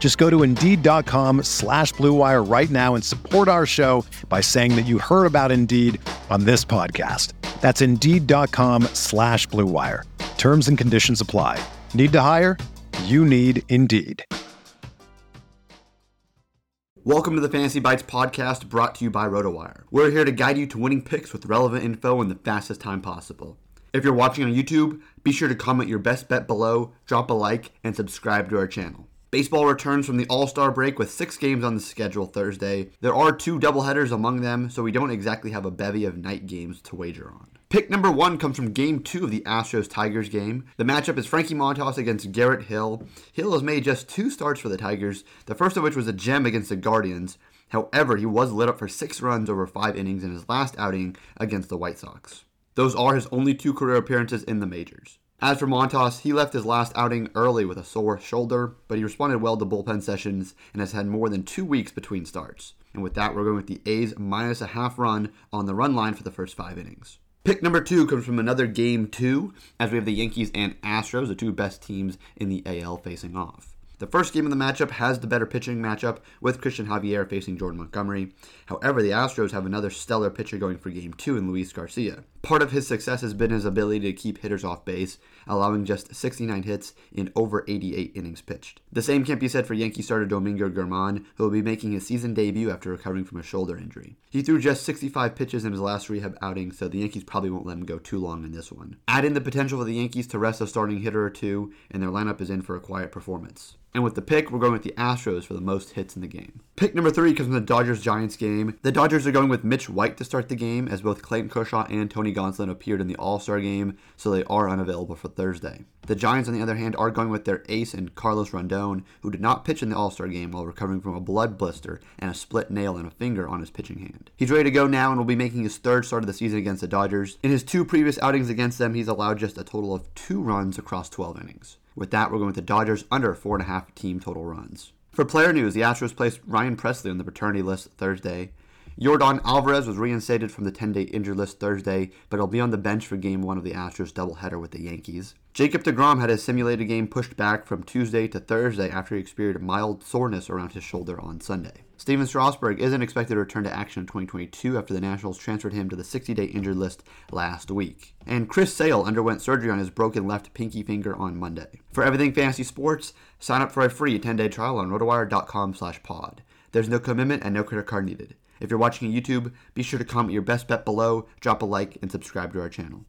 Just go to Indeed.com slash BlueWire right now and support our show by saying that you heard about Indeed on this podcast. That's Indeed.com slash BlueWire. Terms and conditions apply. Need to hire? You need Indeed. Welcome to the Fantasy Bites podcast brought to you by RotoWire. We're here to guide you to winning picks with relevant info in the fastest time possible. If you're watching on YouTube, be sure to comment your best bet below, drop a like, and subscribe to our channel. Baseball returns from the All Star break with six games on the schedule Thursday. There are two doubleheaders among them, so we don't exactly have a bevy of night games to wager on. Pick number one comes from game two of the Astros Tigers game. The matchup is Frankie Montas against Garrett Hill. Hill has made just two starts for the Tigers, the first of which was a gem against the Guardians. However, he was lit up for six runs over five innings in his last outing against the White Sox. Those are his only two career appearances in the majors. As for Montas, he left his last outing early with a sore shoulder, but he responded well to bullpen sessions and has had more than two weeks between starts. And with that, we're going with the A's minus a half run on the run line for the first five innings. Pick number two comes from another game two, as we have the Yankees and Astros, the two best teams in the AL facing off. The first game of the matchup has the better pitching matchup with Cristian Javier facing Jordan Montgomery. However, the Astros have another stellar pitcher going for game two in Luis Garcia. Part of his success has been his ability to keep hitters off base, allowing just 69 hits in over 88 innings pitched. The same can't be said for Yankee starter Domingo German, who will be making his season debut after recovering from a shoulder injury. He threw just 65 pitches in his last rehab outing, so the Yankees probably won't let him go too long in this one. Add in the potential for the Yankees to rest a starting hitter or two, and their lineup is in for a quiet performance. And with the pick, we're going with the Astros for the most hits in the game. Pick number three comes from the Dodgers Giants game. The Dodgers are going with Mitch White to start the game, as both Clayton Kershaw and Tony Gonsolin appeared in the All Star game, so they are unavailable for Thursday. The Giants, on the other hand, are going with their ace and Carlos Rodon, who did not pitch in the All Star game while recovering from a blood blister and a split nail in a finger on his pitching hand. He's ready to go now and will be making his third start of the season against the Dodgers. In his two previous outings against them, he's allowed just a total of two runs across 12 innings. With that, we're going with the Dodgers under four and a half team total runs. For player news, the Astros placed Ryan Pressly on the paternity list Thursday. Yordan Alvarez was reinstated from the 10 day injured list Thursday, but he'll be on the bench for game one of the Astros doubleheader with the Yankees. Jacob DeGrom had his simulated game pushed back from Tuesday to Thursday after he experienced mild soreness around his shoulder on Sunday. Stephen Strasburg isn't expected to return to action in 2022 after the Nationals transferred him to the 60 day injured list last week. And Chris Sale underwent surgery on his broken left pinky finger on Monday. For everything fantasy sports, sign up for a free 10 day trial on rotowire.com slash pod. There's no commitment and no credit card needed. If you're watching on YouTube, be sure to comment your best bet below, drop a like, and subscribe to our channel.